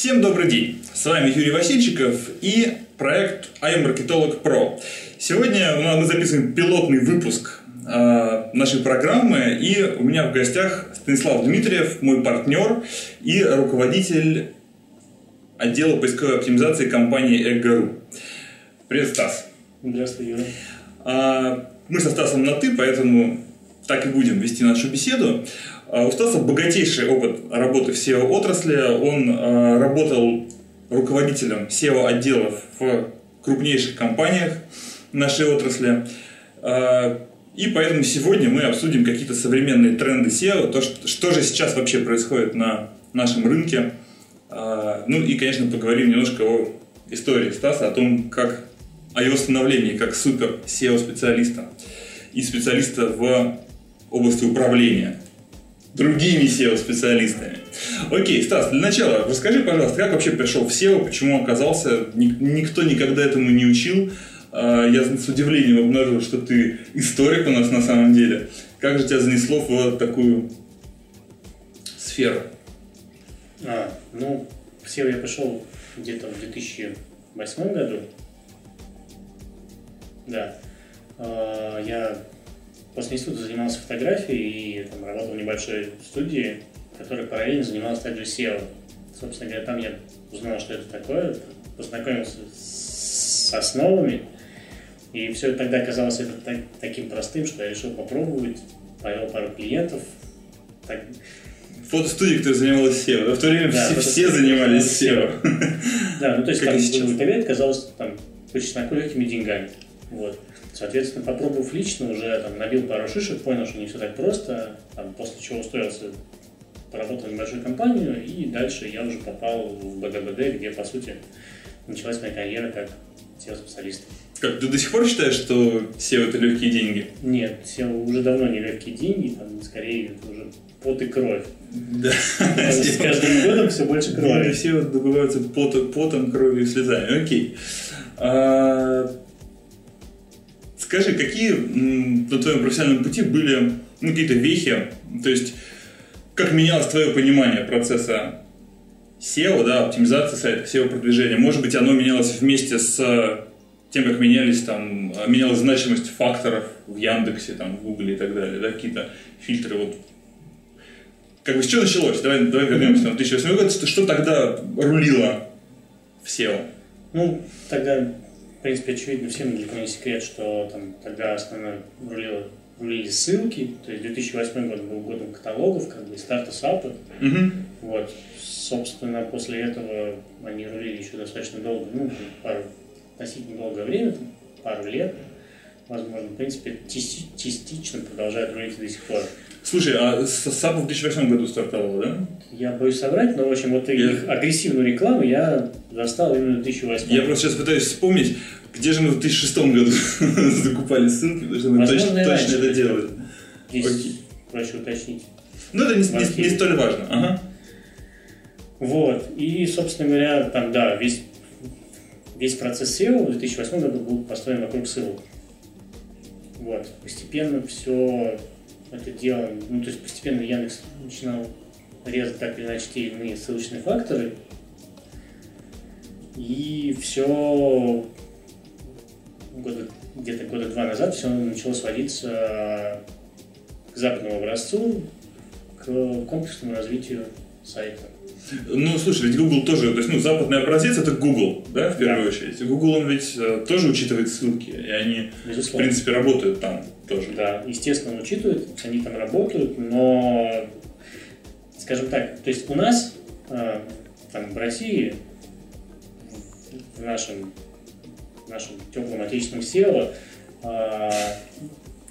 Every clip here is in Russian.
Всем добрый день! С вами Юрий Васильчиков и проект iMarketolog Pro. Сегодня мы записываем пилотный выпуск э, нашей программы, и у меня в гостях Станислав Дмитриев, мой партнер и руководитель отдела поисковой оптимизации компании Эгору. Привет, Стас. Здравствуй, Юра. А, мы со Стасом на «ты», поэтому так и будем вести нашу беседу. А, у Стаса богатейший опыт работы в SEO-отрасли. Он а, работал руководителем SEO-отделов в крупнейших компаниях нашей отрасли. А, и поэтому сегодня мы обсудим какие-то современные тренды SEO, то, что, же сейчас вообще происходит на нашем рынке. Ну и, конечно, поговорим немножко о истории Стаса, о том, как о его становлении как супер SEO-специалиста и специалиста в области управления другими SEO-специалистами. Окей, Стас, для начала расскажи, пожалуйста, как вообще пришел в SEO, почему оказался, никто никогда этому не учил, а, я с удивлением обнаружил, что ты историк у нас на самом деле. Как же тебя занесло в такую сферу? А, ну, в SEO я пришел где-то в 2008 году. Да. А, я после института занимался фотографией и там, работал в небольшой студии, которая параллельно занималась также SEO. Собственно говоря, там я узнал, что это такое, познакомился с основами, и все тогда казалось это так, таким простым, что я решил попробовать, повел пару клиентов. Так... Фотостудия, которая занималась SEO. В то время да, все, все занимались SEO. Да, ну то есть как там сейчас. фотография казалось там по чесноку легкими деньгами. Вот. Соответственно, попробовав лично, уже там, набил пару шишек, понял, что не все так просто, там, после чего устроился, поработал в небольшую компанию, и дальше я уже попал в БДБД, где, по сути, началась моя карьера как SEO-специалиста. Как, ты до сих пор считаешь, что SEO – это легкие деньги? Нет, SEO уже давно не легкие деньги, там, скорее, это уже пот и кровь. Да. С каждым годом все больше крови. Все добываются потом, потом, кровью и слезами. Окей. Скажи, какие на твоем профессиональном пути были ну, какие-то вехи, то есть как менялось твое понимание процесса SEO, да, оптимизации сайта, SEO-продвижения? Может быть, оно менялось вместе с тем, как менялись там, менялась значимость факторов в Яндексе, там, в Гугле и так далее, да, какие-то фильтры, вот. Как бы с чего началось? Давай, давай вернемся на 2008 год. Что, что тогда рулило в SEO? Ну, тогда в принципе, очевидно, всем далеко не секрет, что там тогда основно рулило, рулили ссылки, то есть 2008 год был годом каталогов, как бы, старта САПа. Угу. Вот. Собственно, после этого они рулили еще достаточно долго, ну, пару, относительно долгое время, там, пару лет, возможно, в принципе, частично продолжают рулить до сих пор. Слушай, а Sape в 2008 году стартовал, да? Я боюсь соврать, но, в общем, вот я... их агрессивную рекламу я застал именно в 2008 Я просто сейчас пытаюсь вспомнить, где же мы в 2006 году закупали ссылки, потому что мы точно, точно это делали. Здесь Окей. проще уточнить. Ну, это не, не, не столь важно. Ага. Вот. И, собственно говоря, там, да, весь, весь процесс SEO в 2008 году был построен вокруг ссылок. Вот. Постепенно все это дело, ну, то есть постепенно Яндекс начинал резать так или иначе те или иные ссылочные факторы, и все года, где-то года два назад все начало сводиться к западному образцу, к комплексному развитию сайта. Ну, слушай, ведь Google тоже, то есть, ну, западный образец это Google, да, в первую да. очередь. Google, он ведь э, тоже учитывает ссылки, и они, Безусловно. в принципе, работают там тоже. Да, естественно, он учитывает, они там работают, но, скажем так, то есть у нас, э, там, в России, в нашем, в нашем теплом отечественном SEO,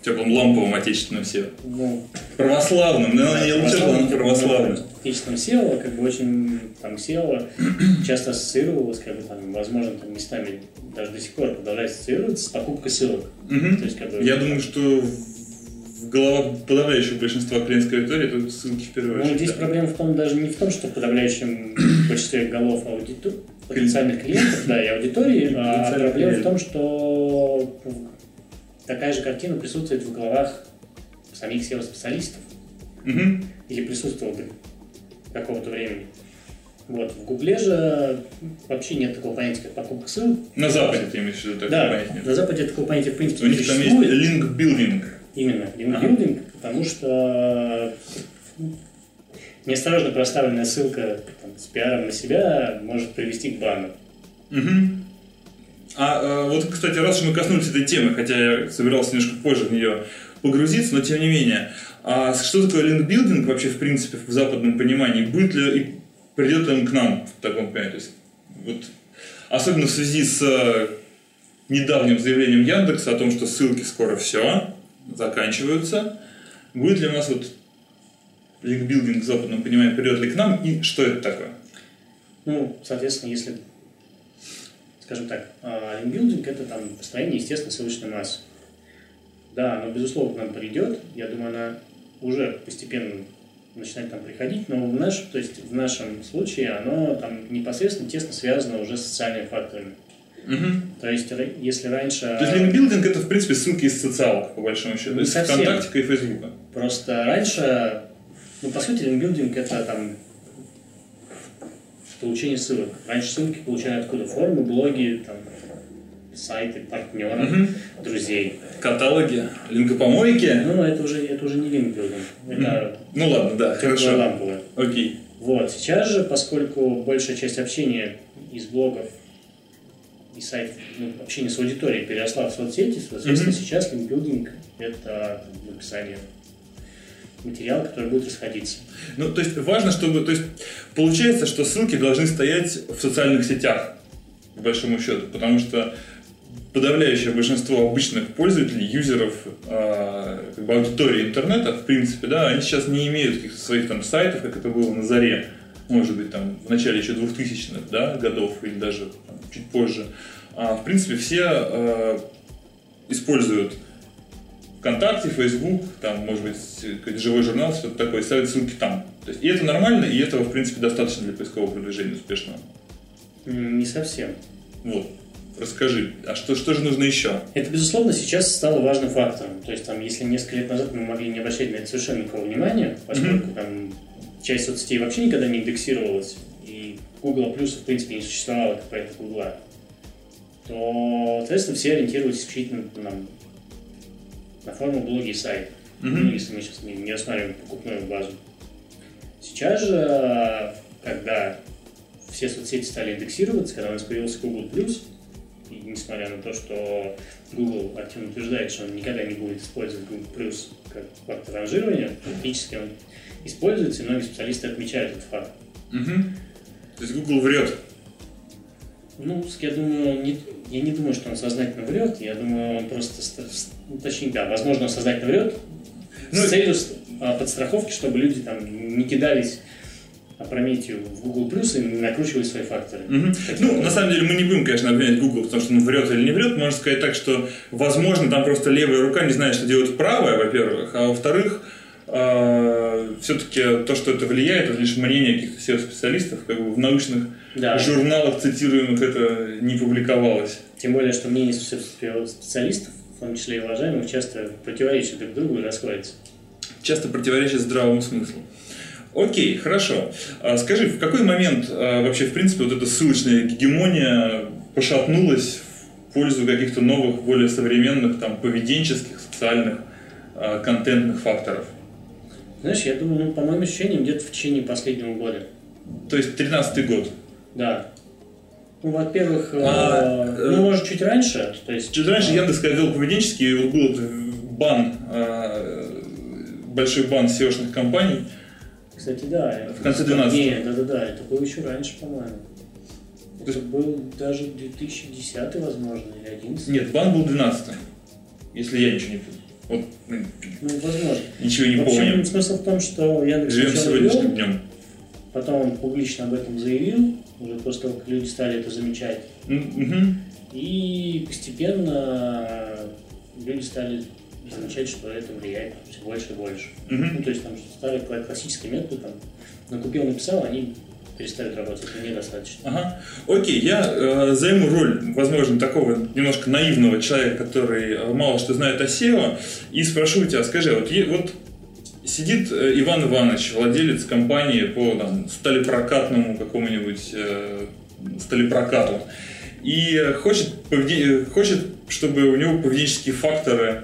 теплым ламповым отечественным SEO. Ну, православным, но не лучше, но православным. Отечественным SEO, как бы очень там SEO часто ассоциировалось, как бы там, возможно, там местами даже до сих пор продолжает ассоциироваться с покупкой ссылок. Угу. То есть, как бы, Я думаю, что в головах подавляющего большинства клиентской аудитории это ссылки в первую очередь. Ну, здесь да. проблема в том, даже не в том, что в подавляющем большинстве голов аудитории, потенциальных клиентов, да, и аудитории, а проблема в том, что такая же картина присутствует в головах самих SEO-специалистов. Угу. Или присутствовала до какого-то времени. Вот. В Гугле же вообще нет такого понятия, как покупка ссылок. На Западе ты имеешь в виду такое Да, понятие? на Западе такого понятия в принципе У них там есть линк-билдинг. Именно, линкбилдинг, потому что неосторожно проставленная ссылка там, с пиаром на себя может привести к бану. Мгм. А э, вот, кстати, раз уж мы коснулись этой темы, хотя я собирался немножко позже в нее погрузиться, но тем не менее, а что такое линкбилдинг вообще, в принципе, в западном понимании? Будет ли и придет ли он к нам в таком понимании? То есть, вот, особенно в связи с э, недавним заявлением Яндекса о том, что ссылки скоро все заканчиваются. Будет ли у нас вот линкбилдинг в западном понимании, придет ли к нам и что это такое? Ну, соответственно, если, скажем так, а, линкбилдинг – это там построение естественной ссылочной массы. Да, но, безусловно, к нам придет. Я думаю, она уже постепенно начинает там приходить, но в, наш, то есть в нашем случае оно там непосредственно тесно связано уже с социальными факторами. Мгм. То есть, если раньше... То есть линкбилдинг это, в принципе, ссылки из социалок, по большому счету. Из. ВКонтактика и Фейсбука. Просто раньше, ну, по сути, линкбилдинг это там получение ссылок. Раньше ссылки получали откуда? Формы, блоги, там, сайты, партнеров, Мгм. друзей. Каталоги, линкопомойки. Ну, это уже, это уже не линкбилдинг. Это Ну ладно, да, хорошо. ламповая. Окей. Вот, сейчас же, поскольку большая часть общения из блогов и сайтов, ну, общение с аудиторией переросла в соцсети, соответственно, Мгм. сейчас линкбилдинг – это написание материала, который будет расходиться. Ну, то есть важно, чтобы... То есть получается, что ссылки должны стоять в социальных сетях, по большому счету, потому что подавляющее большинство обычных пользователей, юзеров, э, как бы аудитории интернета, в принципе, да, они сейчас не имеют каких-то своих там сайтов, как это было на заре, может быть, там, в начале еще 2000-х да, годов или даже там, чуть позже. А, в принципе, все э, используют ВКонтакте, Facebook, там, может быть, какой-то живой журнал, что-то такое, ставят ссылки там. То есть, и это нормально, и этого, в принципе, достаточно для поискового продвижения успешного. Не совсем. Вот. Расскажи, а что, что же нужно еще? Это, безусловно, сейчас стало важным фактором. То есть, там, если несколько лет назад мы могли не обращать на это совершенно никакого внимания, поскольку там часть соцсетей вообще никогда не индексировалась, и Google Plus, в принципе, не существовало как проект Google, то, соответственно, все ориентировались исключительно на, на форму блоги и сайт. Мгм. Ну, если мы сейчас не, не рассматриваем покупную базу. Сейчас же, когда все соцсети стали индексироваться, когда у нас появился Google+, и несмотря на то, что Google активно утверждает, что он никогда не будет использовать Google+, как фактор ранжирования, фактически он используется, и многие специалисты отмечают этот факт. Мгм. То есть Google врет. Ну, я думаю, не, я не думаю, что он сознательно врет, я думаю, он просто, ну, точнее, да, возможно, он сознательно врет, Ну, с целью а, подстраховки, чтобы люди там не кидались опрометью в Google Plus и накручивали свои факторы. Мгм. Ну, на самом деле, мы не будем, конечно, обвинять Google, потому что он врет или не врет. Можно сказать так, что, возможно, там просто левая рука не знает, что делать правая, во-первых, а во-вторых, все-таки то, что это влияет, это лишь мнение каких-то SEO-специалистов, как бы в научных Да. журналах цитируемых это не публиковалось. Тем более, что мнения спе- специалистов, в том числе и уважаемых, часто противоречат друг другу и расходятся. часто противоречит здравому смыслу. Окей, хорошо. А Скажи, в какой момент а, вообще, в принципе, вот эта ссылочная гегемония пошатнулась в пользу каких-то новых, более современных, там, поведенческих, социальных, а, контентных факторов? Знаешь, я думаю, ну, по моим ощущениям, где-то в течение последнего года. То есть 13 год. Да. Ну, во-первых, э, А, э, ну, может, чуть раньше, то есть... Чуть раньше Яндекс ввел поведенческий, и вот был бан, а, большой бан SEO-шных компаний. Кстати, да. В конце 12-го. Не, да-да-да, это было еще раньше, по-моему. То Это был даже 2010, возможно, или 11. Нет, бан был 12 если я ничего не путаю. Вот, блин, Ну, возможно. ничего не в общем, помню. смысл в том, что Яндекс Живем сегодняшним днем. Потом он публично об этом заявил, уже после того, как люди стали это замечать. Мгм. И постепенно люди стали замечать, что это влияет все больше и больше. Мгм. Ну, то есть там старые кла- классические методы, там, накупил, написал, они перестают работать, это недостаточно. Ага. Окей, я э, займу роль, возможно, такого немножко наивного человека, который э, мало что знает о SEO, и спрошу у тебя, скажи, вот, е- вот сидит э, Иван Иванович, владелец компании по там, сталепрокатному какому-нибудь э, сталепрокату, и хочет, хочет, чтобы у него поведенческие факторы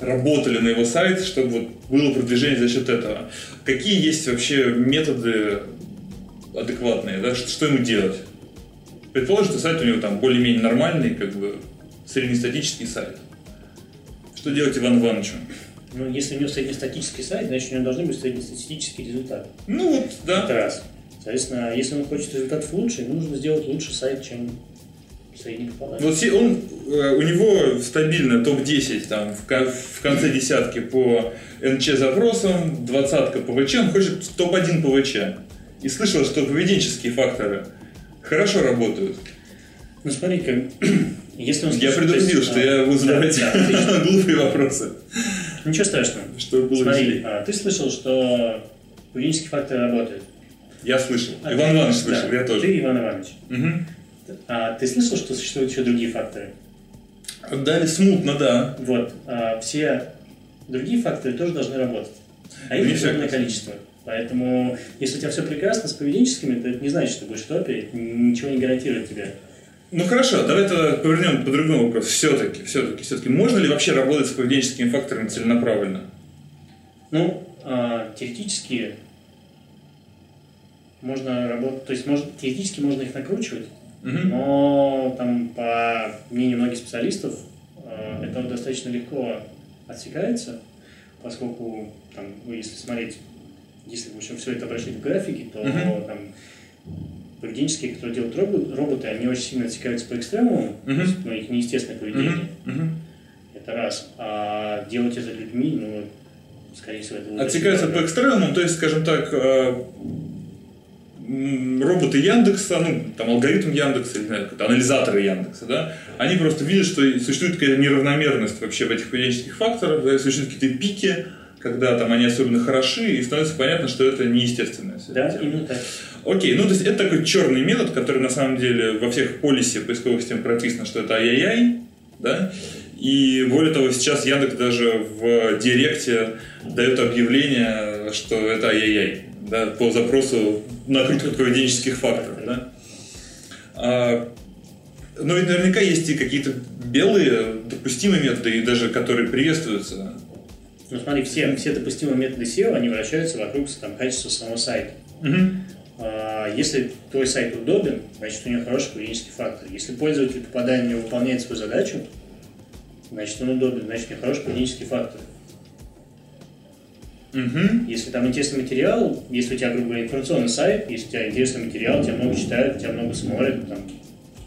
работали на его сайт, чтобы вот было продвижение за счет этого. Какие есть вообще методы адекватные, да? что, что ему делать? Предположим, что сайт у него там более-менее нормальный, как бы среднестатический сайт. Что делать Иван Ивановичу? Ну, если у него среднестатический сайт, значит, у него должны быть среднестатистический результат. Ну вот, да. Это раз. Соответственно, если он хочет результатов лучше, ему нужно сделать лучше сайт, чем средний попадание. Вот он, э, у него стабильно топ-10 там, в, конце десятки по НЧ запросам, двадцатка ПВЧ, он хочет топ-1 ПВЧ. И слышал, что поведенческие факторы хорошо работают. Ну смотри-ка, если он Я предупредил, что а, я буду задавать да, да, глупые вопросы. Ничего страшного. Что было Смотри, а, ты слышал, что поведенческие факторы работают? Я слышал. А Иван Иванович слышал, да, я тоже. Ты Иван Иванович. Угу. А ты слышал, что существуют еще другие факторы? Дали смутно, да. Вот. А, все другие факторы тоже должны работать. А их огромное количество. Поэтому, если у тебя все прекрасно с поведенческими, то это не значит, что ты будешь в топе, ничего не гарантирует тебе. Ну хорошо, давай тогда повернем по другому вопросу. Все-таки, все-таки, все-таки, можно ли вообще работать с поведенческими факторами целенаправленно? Ну, э, теоретически можно работать, то есть можно, теоретически можно их накручивать, угу. но там по мнению многих специалистов э, это достаточно легко отсекается, поскольку там, ну, если смотреть если в общем все это обращать в графике, то uh-huh. там поведенческие, которые делают роботы, роботы, они очень сильно отсекаются по экстремуму, uh-huh. то есть, ну, их неестественное поведение. Uh-huh. Это раз. А делать это людьми, ну, скорее всего, это Отсекаются по экстремуму, то есть, скажем так, э, роботы Яндекса, ну, там алгоритм Яндекса, или знаю, анализаторы Яндекса, да, они просто видят, что существует какая-то неравномерность вообще в этих поведенческих факторах, да, существуют какие-то пики, когда там они особенно хороши, и становится понятно, что это неестественное. Да, именно так. Окей, ну то есть это такой черный метод, который на самом деле во всех полисе поисковых систем прописано, что это ай-яй-яй, да, и более того, сейчас Яндекс даже в Директе дает объявление, что это ай-яй-яй, да, по запросу накрутка поведенческих факторов, да. А, но ведь наверняка есть и какие-то белые допустимые методы, и даже которые приветствуются. Ну смотри, все, все допустимые методы SEO, они вращаются вокруг там, качества самого сайта. Угу. Если твой сайт удобен, значит у него хороший поведенческий фактор. Если пользователь попадая на него выполняет свою задачу, значит он удобен, значит у него хороший поведенческий фактор. Угу. Если там интересный материал, если у тебя, грубо говоря, информационный сайт, если у тебя интересный материал, тебя много читают, тебя много смотрят, там,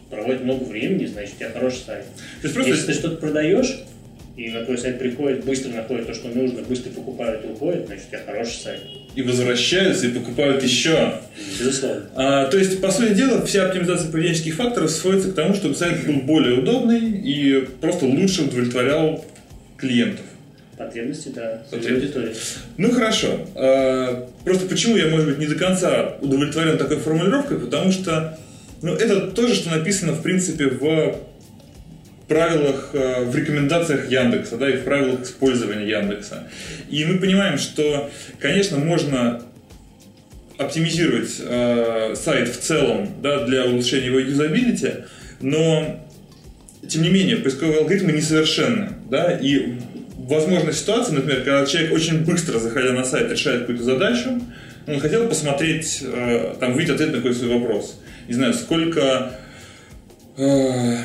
проводят много времени, значит у тебя хороший сайт. То есть просто... Если ты что-то продаешь, и на твой сайт приходит, быстро находит то, что нужно, быстро покупают и уходят, значит, у тебя хороший сайт. И возвращаются, и покупают еще. Безусловно. А, то есть, по сути дела, вся оптимизация поведенческих факторов сводится к тому, чтобы сайт был более удобный и просто лучше удовлетворял клиентов. Потребности, да, аудитории. Ну хорошо. А, просто почему я, может быть, не до конца удовлетворен такой формулировкой, потому что ну, это то же, что написано, в принципе, в правилах, э, в рекомендациях Яндекса, да, и в правилах использования Яндекса. И мы понимаем, что, конечно, можно оптимизировать э, сайт в целом да, для улучшения его юзабилити, но тем не менее поисковые алгоритмы несовершенны, да, и возможна ситуация, например, когда человек очень быстро, заходя на сайт, решает какую-то задачу, он хотел посмотреть, э, там, выйти ответ на какой-то свой вопрос. Не знаю, сколько э,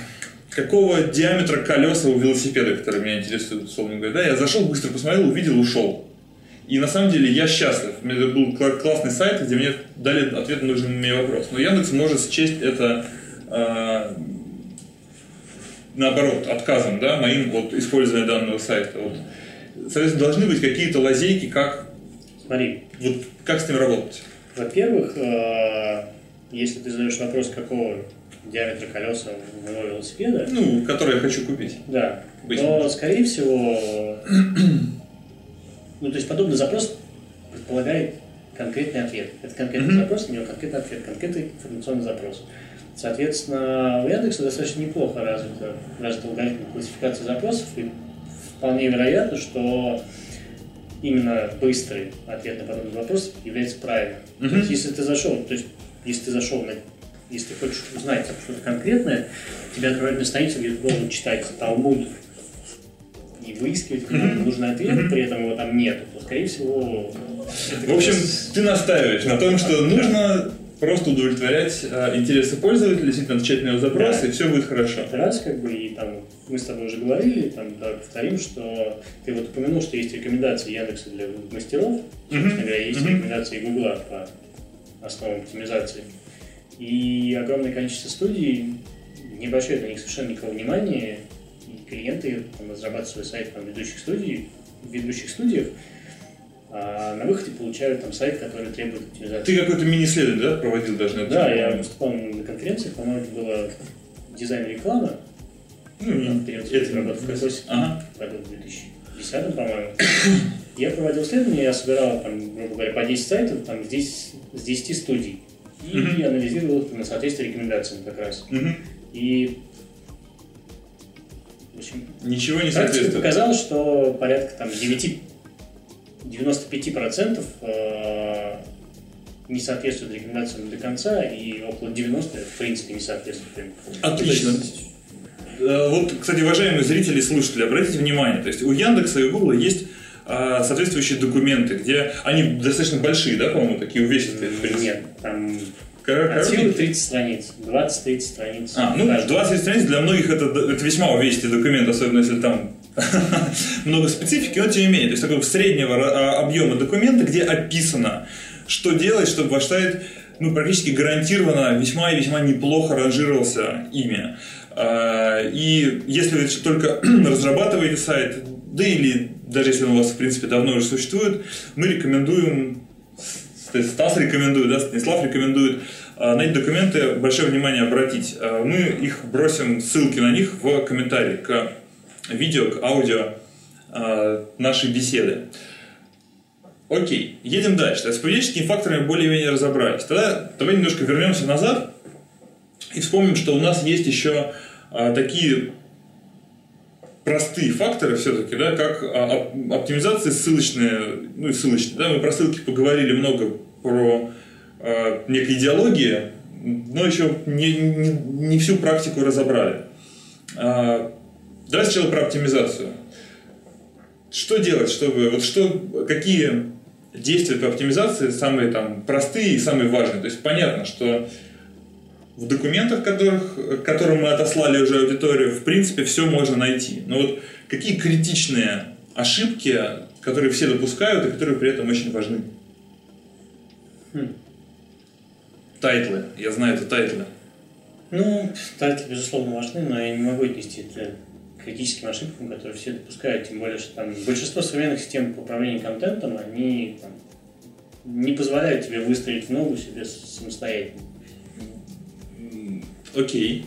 какого диаметра колеса у велосипеда, который меня интересует, условно говоря. Да, я зашел, быстро посмотрел, увидел, ушел. И на самом деле я счастлив. У меня был классный сайт, где мне дали ответ на нужный мне вопрос. Но Яндекс может счесть это э, наоборот, отказом, да, моим от использования данного сайта. Вот. Соответственно, должны быть какие-то лазейки, как, Смотри. Вот, как с ним работать. Во-первых, э, если ты задаешь вопрос, какого диаметра колеса моего велосипеда. Ну, который я хочу купить. Да. Быть может. скорее всего, ну, то есть подобный запрос предполагает конкретный ответ. Это конкретный mm-hmm. запрос, у него конкретный ответ, конкретный информационный запрос. Соответственно, у Яндекса достаточно неплохо развита, развит алгоритм классификации запросов, и вполне вероятно, что именно быстрый ответ на подобный вопрос является правильным. Мгм. То есть, если ты зашел, то есть, если ты зашел на если хочешь узнать что-то конкретное, тебя отправляют на страницу, где ты должен читать Талмуд и выискивать Мгм. нужный ответ, Мгм. при этом его там нет, то, скорее всего... В общем, раз- ты настаиваешь на том, что нужно просто удовлетворять э, интересы пользователя, действительно отвечать на его запрос, Да. и все будет хорошо. Это раз, как бы, и там мы с тобой уже говорили, там, давай повторим, что ты вот упомянул, что есть рекомендации Яндекса для мастеров, собственно говоря, есть рекомендации Гугла по основам оптимизации. И огромное количество студий не обращают на них совершенно никакого внимания, и клиенты там, разрабатывают свой сайт там, ведущих студий, в ведущих студиях, а на выходе получают там сайт, который требует оптимизации. Ты какой-то мини-исследование да, проводил даже на Да, я выступал на конференции, по-моему, это было дизайн реклама, Ну, там, период Кокосе. Ага. в году 2010, по-моему. Я проводил исследования, я собирал, там, грубо говоря, по 10 сайтов, там, здесь с 10 студий. И Мгм. анализировал их на соответствие рекомендациям как раз. Мгм. И, в общем, Ничего не соответствует. показала, что порядка там 9, 95% э, не соответствует рекомендациям до конца, и около 90% в принципе не соответствует. Отлично. Э, Вот, кстати, уважаемые зрители и слушатели, обратите внимание, то есть у Яндекса и Гугла есть а, соответствующие документы, где они достаточно большие, да, по-моему, такие увесистые. Нет, там Кор- От силы коротенькие? 30 страниц, 20-30 страниц. А, ну, Каждый. 20 страниц для многих это, это весьма увесистый документ, особенно если там много специфики, но тем не менее, то есть такого среднего а, объема документа, где описано, что делать, чтобы ваш сайт ну, практически гарантированно весьма и весьма неплохо ранжировался ими. А, И если вы только разрабатываете сайт, да или даже если он у вас, в принципе, давно уже существует, мы рекомендуем Стас рекомендует, да, Станислав рекомендует а, на эти документы большое внимание обратить. А, Мы их бросим, ссылки на них в комментарии к видео, к аудио а, нашей беседы. Окей, едем дальше. С поведенческими факторами более-менее разобрались. Тогда давай немножко вернемся назад и вспомним, что у нас есть еще такие простые факторы все-таки, да, как а, оп- оптимизация ссылочная, ну и ссылочная, да, мы про ссылки поговорили много про а, некой идеологии, но еще не, не, не всю практику разобрали. А, давай сначала про оптимизацию. Что делать, чтобы, вот что, какие действия по оптимизации самые там простые и самые важные? То есть понятно, что в документах, которых, которым мы отослали уже аудиторию, в принципе, все можно найти. Но вот какие критичные ошибки, которые все допускают и которые при этом очень важны? Хм. Title ы. Я знаю, это title ы. Ну, title ы, безусловно, важны, но я не могу отнести это к критическим ошибкам, которые все допускают, тем более, что там большинство современных систем управления контентом, они там, не позволяют тебе выстрелить в ногу себе самостоятельно. Окей.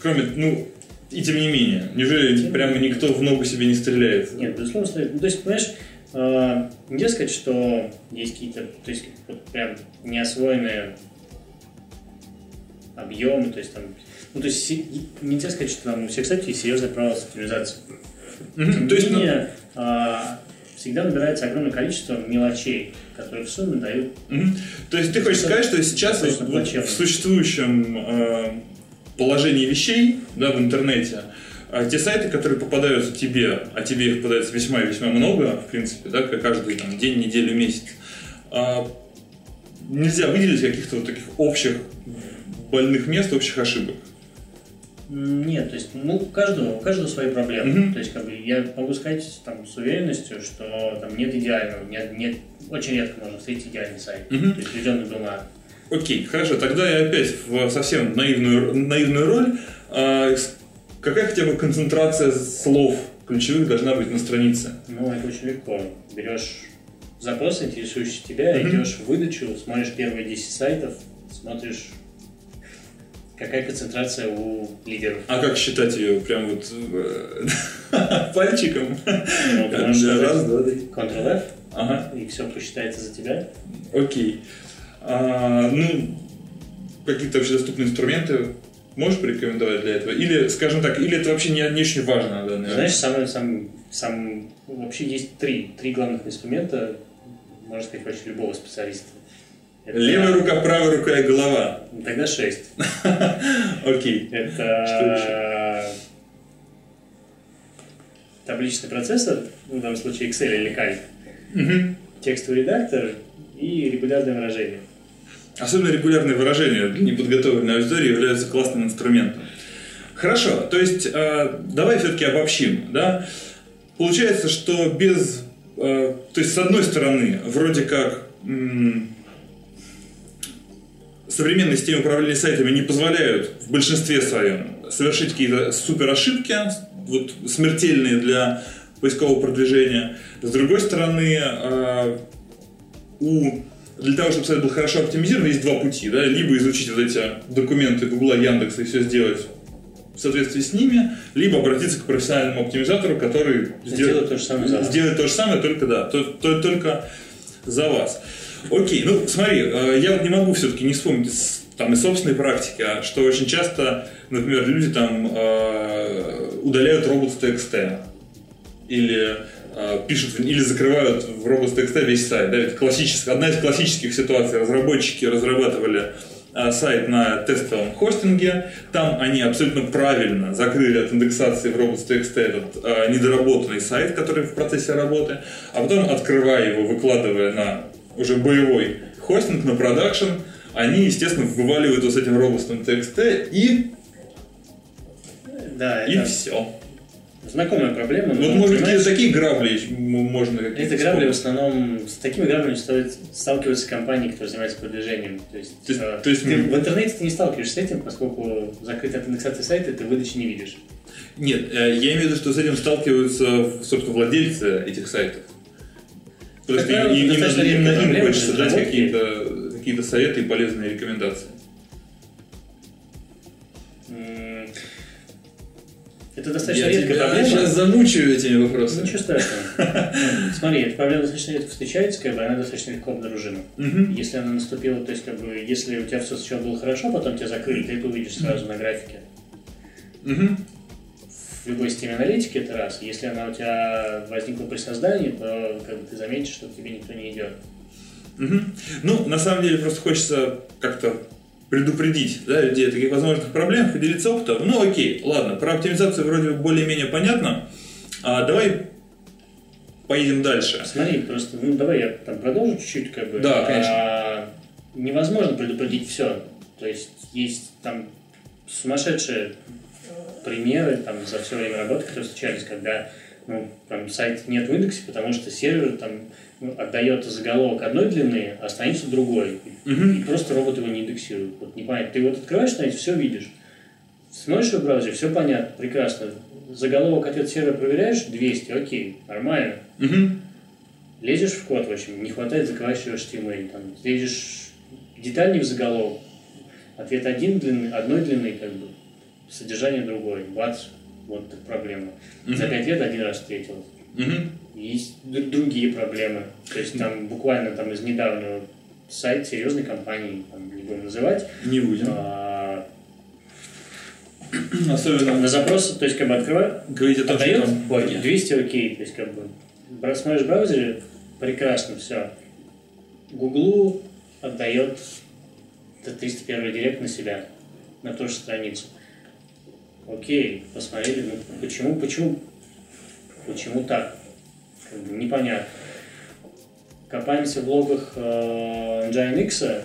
Кроме, ну, и тем не менее, неужели Тем прямо не менее. никто в ногу себе не стреляет? Нет, безусловно, стоит. Ну, то есть, понимаешь, э, нельзя сказать, что есть какие-то, то есть, вот прям неосвоенные объемы, то есть там, ну, то есть, нельзя сказать, что там у всех сайтов есть серьезная провал с оптимизацией. Мгм, Тем То есть, не ну, менее, а, всегда набирается огромное количество мелочей, которые в сумме дают Мгм. То есть ты хочешь сказать, что сейчас вот, в существующем э, положении вещей да, в интернете э, те сайты, которые попадаются тебе, а тебе их попадается весьма и весьма много, в принципе, да, каждый там, день, неделю, месяц, э, нельзя выделить каких-то вот таких общих больных мест, общих ошибок. Нет, то есть, ну, у каждого, у каждого свои проблемы. Мгм. То есть, как бы, я могу сказать там, с уверенностью, что там нет идеального, нет, нет, очень редко можно встретить идеальный сайт, Мгм. то есть, доведенный до ума. Окей, хорошо, тогда я опять в совсем наивную, наивную роль. А, какая хотя бы концентрация слов ключевых должна быть на странице? Ну, это очень легко. Берешь запрос, интересующий тебя, Мгм. идешь в выдачу, смотришь первые 10 сайтов, смотришь, какая концентрация у лидеров. А как считать ее? Прям вот э, пальчиком? Ну, Раз, два, три. Ctrl-F, Ага, и все посчитается за тебя. окей. А, ну, какие-то вообще доступные инструменты можешь порекомендовать для этого? Или, скажем так, или это вообще не, не очень важно на данный Знаешь, самое, сам, сам, вообще есть три, три главных инструмента, можно сказать, вообще любого специалиста. Это... Левая рука, правая рука и голова. Тогда шесть. Окей. Это табличный процессор, в данном случае Excel или Calc, текстовый редактор и регулярное выражение. Особенно регулярные выражения для неподготовленной аудитории являются классным инструментом. Хорошо, то есть э, давай все-таки обобщим. Да? Получается, что без... Э, то есть, с одной стороны, вроде как м- современные системы управления сайтами не позволяют в большинстве своем совершить какие-то супер ошибки, вот, смертельные для поискового продвижения. С другой стороны, э, у для того, чтобы сайт был хорошо оптимизирован, есть два пути. Да? Либо изучить вот эти документы Гугла, Яндекса и все сделать в соответствии с ними, либо обратиться к профессиональному оптимизатору, который сделает, то же самое сделает то же самое, только да, то, то, только за вас. Окей, ну смотри, э, я вот не могу все-таки не вспомнить там из собственной практики, а что очень часто, например, люди там э, удаляют робот в TXT или э, пишут или закрывают в robots.txt весь сайт. Да, это классическая, одна из классических ситуаций. Разработчики разрабатывали сайт на тестовом хостинге. Там они абсолютно правильно закрыли от индексации в robots.txt этот э, недоработанный сайт, который в процессе работы, а потом, открывая его, выкладывая на уже боевой хостинг, на продакшн, они, естественно, вываливают его с этим robots.txt и да, и это... все. Знакомая проблема. Вот, может быть, такие грабли можно какие-то Это грабли в основном... С такими граблями стоит сталкиваться компании, которые занимаются продвижением. То есть, то, э, то есть ты в интернете ты не сталкиваешься с этим, поскольку закрытая от индексации сайта ты выдачи не видишь. Нет, э, я имею в виду, что с этим сталкиваются, собственно, владельцы этих сайтов. Просто им, им, именно, именно им хочется дать какие-то какие советы и полезные рекомендации. Это достаточно я редкая проблема. Я сейчас замучаю этими вопросами. Ничего страшного. Смотри, эта проблема достаточно редко встречается, как бы она достаточно легко обнаружима. Угу. Если она наступила, то есть, как бы, если у тебя все сначала было хорошо, потом тебя закрыли, ты это увидишь сразу на графике. Угу. Любой системе аналитики это раз. Если она у тебя возникла при создании, то как бы, ты заметишь, что к тебе никто не идет. Угу. Ну, на самом деле, просто хочется как-то предупредить да, людей о таких возможных проблемах, поделиться опытом. Ну окей, ладно, про оптимизацию вроде более-менее понятно. А давай поедем дальше. Смотри, просто, ну давай я там продолжу чуть-чуть, как бы. Да, конечно. А, невозможно предупредить все. То есть есть там сумасшедшие примеры там за все время работы, которые встречались, когда ну, там, сайт нет в индексе, потому что сервер там ну, отдает заголовок одной длины, а страницу другой. Угу. И просто робот его не индексирует. Вот не понятно. Ты вот открываешь страницу, все видишь. Смотришь в браузере, все понятно, прекрасно. Заголовок ответ сервера проверяешь, 200, окей, нормально. Угу. Лезешь в код, в общем, не хватает закрывающего HTML. Там, лезешь детальнее в заголовок, ответ один длины, одной длины, как бы, содержание другой. Бац, вот проблема. За пять лет один раз встретилась. Есть другие проблемы. То есть там буквально там из недавнего сайт серьезной компании, там, не будем называть. Не будем. А, Особенно на запрос, то есть как бы открывает, говорить о том, отдает, что там баги. 200 окей, то есть как бы смотришь в браузере, прекрасно, все. Гуглу отдает 301 директ на себя, на ту же страницу. Окей, посмотрели, ну почему, почему, почему так? непонятно. Копаемся в логах э, Nginx,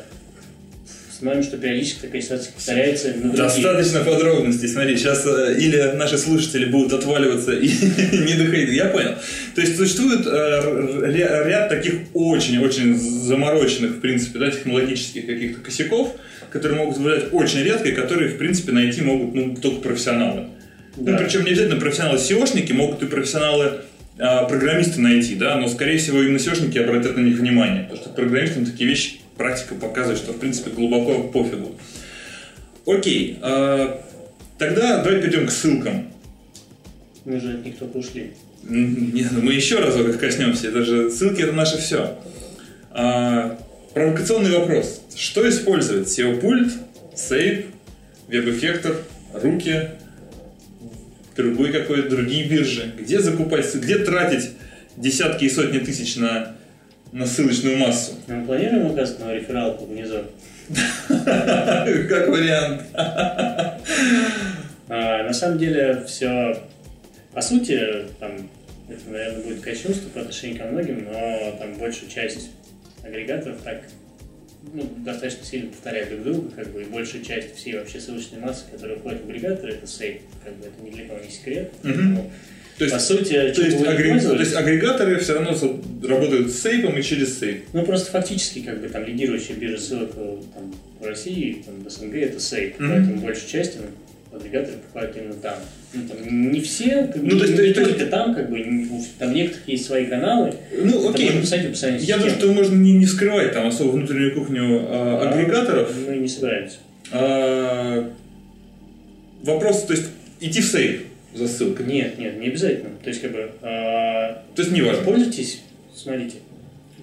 смотрим, что периодически такая ситуация повторяется на другие. Достаточно подробностей. Смотри, сейчас э, или наши слушатели будут отваливаться и не доходить. Я понял. То есть существует э, ряд таких очень-очень замороченных, в принципе, да, технологических каких-то косяков, которые могут выявлять очень редко и которые, в принципе, найти могут ну, только профессионалы. Ну, да. Ну, причем не обязательно профессионалы-SEOшники, могут и профессионалы а, программиста найти, да, но, скорее всего, именно SEOшники обратят на них внимание, потому что программистам такие вещи практика показывает, что, в принципе, глубоко пофигу. Окей, э, тогда давай перейдем к ссылкам. Мы же от них только ушли. Нет, ну мы еще разок их коснемся. Это же ссылки это наше все. А, провокационный вопрос. Что использовать? SEO-пульт, сейф, веб-эффектор, руки, другой какой-то, другие биржи. Где закупать, где тратить десятки и сотни тысяч на, на ссылочную массу? Мы планируем указать на рефералку внизу? Как вариант. А, на самом деле все, по сути, там, это, наверное, будет кощунство по отношению ко многим, но там большую часть агрегаторов так ну, достаточно сильно повторяют друг друга, как бы, и большая часть всей вообще ссылочной массы, которая входит в агрегаторы, это сейф, как бы это ни для кого не секрет. Мгм. То есть, по сути, то, есть бы вы ни агре- то есть агрегаторы все равно работают с сейфом и через сейф. ну просто фактически как бы там лидирующая биржа ссылок э, там, в России, там, в СНГ это сейф, Мгм. поэтому большая часть ну, агрегаторы покупают именно там. Ну, там не все, как бы, Ну, то есть- не, не то только там, как бы, там некоторых есть свои каналы, Ну, окей. можно писать в описании Я думаю, что можно не, не вскрывать там особо внутреннюю кухню а, Да. агрегаторов. Мы не собираемся. А, вопрос, то есть идти в сейф за ссылкой. Нет, нет, не обязательно. То есть, как бы, а, То есть не важно. пользуйтесь, смотрите,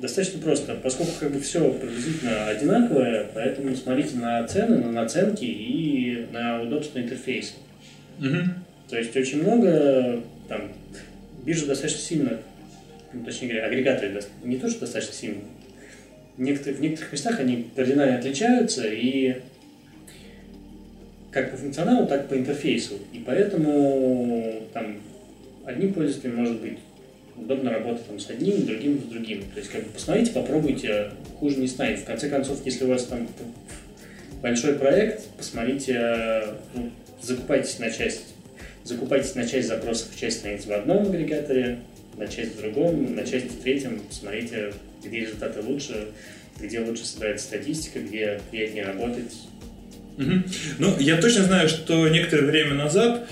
достаточно просто, поскольку как бы все приблизительно одинаковое, поэтому смотрите на цены, на наценки и на удобство интерфейса. Мгм. То есть очень много, там, биржа достаточно сильно, ну, точнее говоря, агрегаторы не то, что достаточно сильно, в некоторых, в некоторых местах они кардинально отличаются и как по функционалу, так и по интерфейсу. И поэтому там одним пользователям может быть удобно работать там, с одним, другим с другим. То есть как бы посмотрите, попробуйте, хуже не станет. В конце концов, если у вас там большой проект, посмотрите, ну, закупайтесь на часть, закупайтесь на часть запросов часть страниц в одном агрегаторе, на часть в другом, на часть в третьем, посмотрите, где результаты лучше, где лучше собирается статистика, где приятнее работать. Мгм. Ну, я точно знаю, что некоторое время назад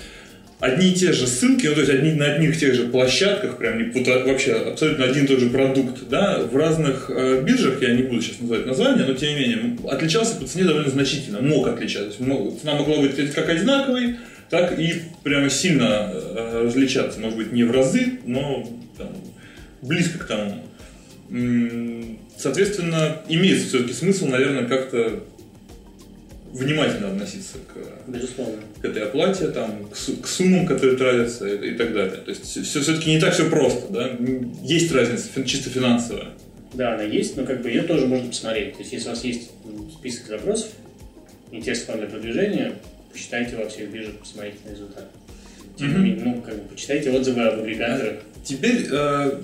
одни и те же ссылки, ну, то есть одни, на одних тех же площадках, прям не- вот, а, вообще абсолютно один и тот же продукт, да, в разных э, биржах, я не буду сейчас называть название, но тем не менее, отличался по цене довольно значительно, мог отличаться. То есть мог- цена могла быть как одинаковой, так и прямо сильно э, различаться. Может быть, не в разы, но там, близко к тому. Соответственно, имеет все-таки смысл, наверное, как-то внимательно относиться к, Безусловно. к этой оплате, там, к, су- к суммам, которые тратятся и, и так далее. То есть все, все-таки не так все просто, да? Есть разница фин- чисто финансовая. Да, она есть, но как бы ее тоже можно посмотреть. То есть, если у вас есть список запросов, интересных вам для продвижения, почитайте во всех биржах, посмотрите на результат. Менее, ну, как бы, почитайте отзывы об агрегаторах. Теперь э,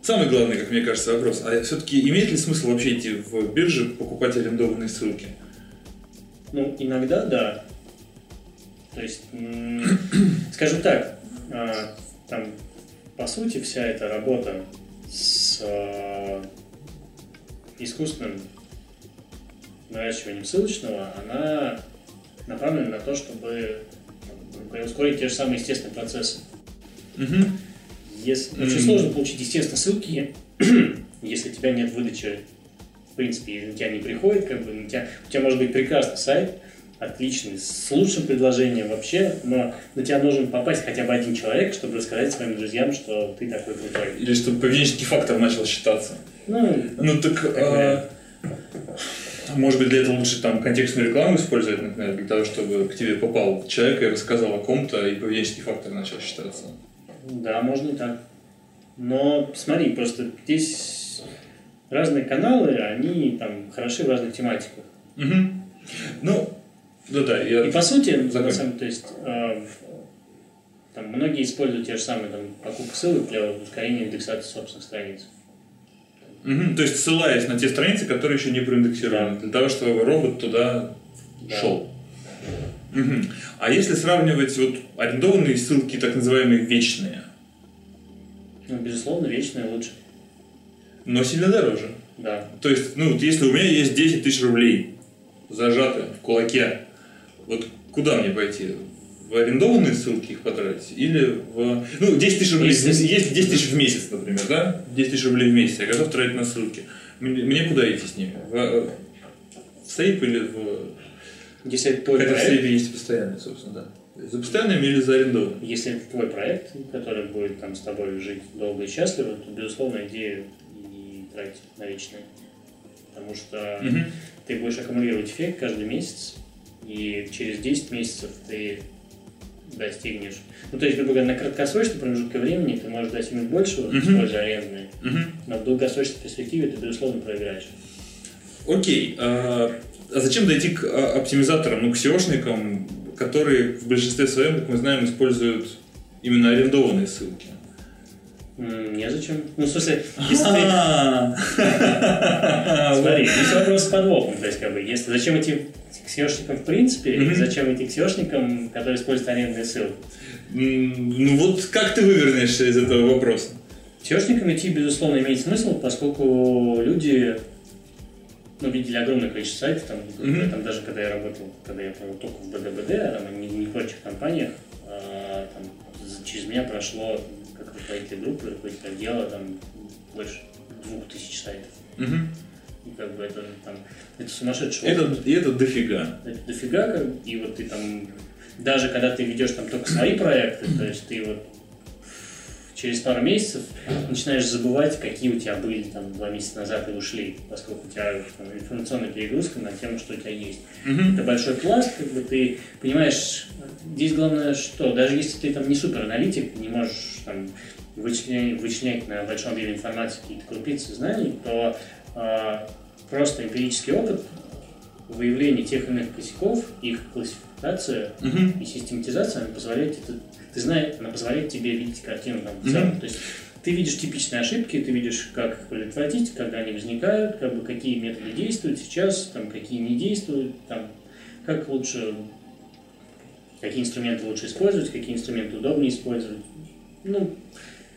самый главный, как мне кажется, вопрос. А все-таки имеет ли смысл вообще идти в биржи покупать арендованные ссылки? Ну, иногда да. То есть, скажем так, а, там, по сути, вся эта работа с а, искусственным наращиванием ссылочного, она направлена на то, чтобы ускорить те же самые естественные процессы. Мгм. Если, Мгм. Очень сложно получить, естественно, ссылки, если у тебя нет выдачи, в принципе, и на тебя не приходит, как бы, на тебя, у тебя может быть прекрасный сайт, отличный, с лучшим предложением вообще, но на тебя нужен попасть хотя бы один человек, чтобы рассказать своим друзьям, что ты такой крутой. Или чтобы поведенческий фактор начал считаться. Ну, Ну так, Как а, может быть, для этого лучше там контекстную рекламу использовать, например, для того, чтобы к тебе попал человек и рассказал о ком-то, и поведенческий фактор начал считаться. да, можно и так. Но смотри, просто здесь разные каналы, они там хороши в разных тематиках. Мгм. Ну, да-да, я... И по сути, на Закончим. самом, то есть, э, там многие используют те же самые там, покупку ссылок для ускорения индексации собственных страниц. Мгм, То есть ссылаясь на те страницы, которые еще не проиндексированы, для того, чтобы робот туда Да. шел. Мгм. А если сравнивать вот арендованные ссылки, так называемые вечные, Ну, безусловно, вечное лучше. Но сильно дороже. Да. То есть, ну, вот если у меня есть 10 тысяч рублей зажаты в кулаке, вот куда мне пойти? В арендованные ссылки их потратить? Или в... Ну, 10 тысяч рублей, Если- есть 10 тысяч в месяц, например, да? 10 тысяч рублей в месяц, я готов тратить на ссылки. Мне, мне куда идти с ними? В, в сейф или в... Если это твой Хотя в проект, есть постоянные, собственно, да. За постоянными или за арендованными? если это твой проект, который будет там с тобой жить долго и счастливо, то, безусловно, иди и трать на вечное. Потому что Мгм. ты будешь аккумулировать эффект каждый месяц, и через 10 месяцев ты достигнешь. Ну, то есть, грубо говоря, на краткосрочном промежутке времени ты можешь достигнуть большего, Мгм. используя арендные, Мгм. но в долгосрочной перспективе ты, безусловно, проиграешь. Окей. А а зачем дойти к а, оптимизаторам, ну, к SEOшникам, которые в большинстве своем, как мы знаем, используют именно арендованные ссылки? Незачем. Ну, в смысле, если ты... А. Смотри, здесь вопрос с подвохом. То есть, как бы, если зачем идти к SEOшникам в принципе, и зачем идти к SEOшникам, которые используют арендные ссылки? Ну вот как ты вывернешься из этого вопроса? SEOшникам идти, безусловно, имеет смысл, поскольку люди ну, видели огромное количество сайтов, там, там даже когда я работал, когда я по-моему, только в БДБД, а там не, не в прочих компаниях, а, там, через меня прошло руководитель группы, руководитель отдела, там больше двух тысяч сайтов. Мгм. И как бы это там это сумасшедший Это, и это дофига. Это дофига, как, и вот ты там, даже когда ты ведешь там только свои проекты, то есть ты вот через пару месяцев начинаешь забывать, какие у тебя были там два месяца назад и ушли, поскольку у тебя там, информационная перегрузка на тему, что у тебя есть. Мгм. Это большой пласт, как бы ты понимаешь, здесь главное что, даже если ты там не супер аналитик, не можешь там вычленять, вычленять на большом объеме информации какие-то крупицы знаний, то а, просто эмпирический опыт выявление тех или иных косяков, их классификация Мгм. и систематизация, она позволяет, это, ты знаешь, она позволяет тебе видеть картину там, в целом. То есть ты видишь типичные ошибки, ты видишь, как их предотвратить, когда они возникают, как бы какие методы действуют сейчас, там, какие не действуют, там, как лучше, какие инструменты лучше использовать, какие инструменты удобнее использовать. Ну,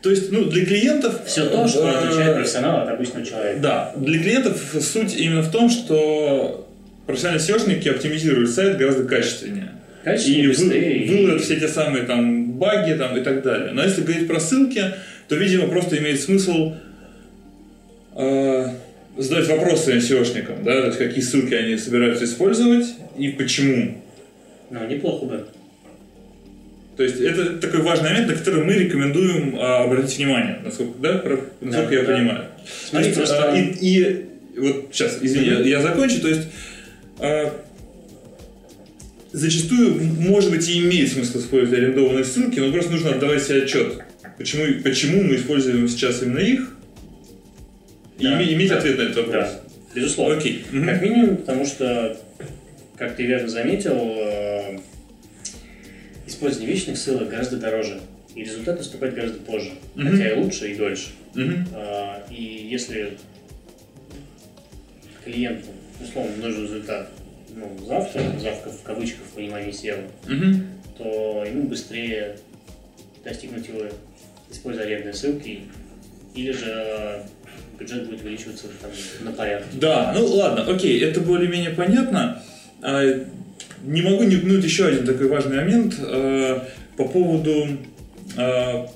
То есть, ну, для клиентов... все то, что э, отличает профессионала от обычного человека. Да, для клиентов суть именно в том, что профессиональные SEOшники оптимизируют сайт гораздо качественнее. Качественнее, И вы- быстрее. выловят все те самые там баги там, и так далее. Но если говорить про ссылки, то, видимо, просто имеет смысл э, задать вопросы SEOшникам, да, то есть какие ссылки они собираются использовать и почему. Ну, неплохо бы. То есть это такой важный момент, на который мы рекомендуем а, обратить внимание, насколько, да, про- насколько Да, я да. понимаю. Смотри, То есть, просто- а, и, и вот сейчас, извини, я, я закончу. То есть а, зачастую, может быть, и имеет смысл использовать арендованные ссылки, но просто нужно отдавать себе отчет, почему, почему мы используем сейчас именно их, и Да, име- иметь да, ответ на этот вопрос. Да, безусловно. Окей. Как минимум, потому что, как ты верно заметил, э, использование вечных ссылок гораздо дороже. И результат наступает гораздо позже. Хотя и лучше, и дольше. А, И если клиенту, условно, нужен результат ну, завтра, завтра в кавычках в понимании SEO, Мгм. то ему быстрее достигнуть его, используя арендные ссылки, или же бюджет будет увеличиваться там, на порядок. Да, ну ладно, окей, это более-менее понятно. А, Не могу не упомянуть еще один такой важный момент а, по поводу а,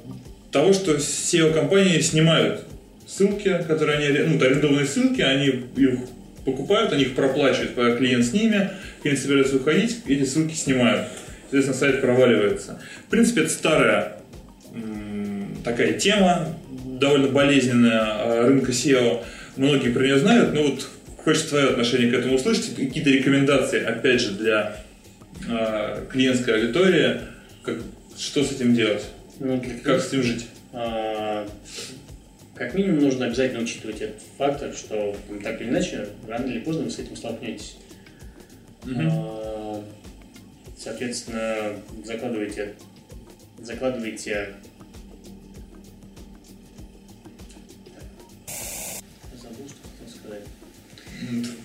того, что SEO-компании снимают ссылки, которые они, ну, арендованные ссылки, они их покупают, они их проплачивают, пока клиент с ними, клиент собирается уходить, эти ссылки снимают. Соответственно, сайт проваливается. В принципе, это старая такая тема, довольно болезненная а, рынка SEO. Многие про нее знают, но вот хочется твое отношение к этому услышать, какие-то рекомендации, опять же, для а, клиентской аудитории, как, что с этим делать, Ну, для как с этим жить. Как минимум нужно обязательно учитывать этот фактор, что ну, так или иначе, рано или поздно вы с этим столкнетесь. А, Соответственно, закладывайте, закладывайте.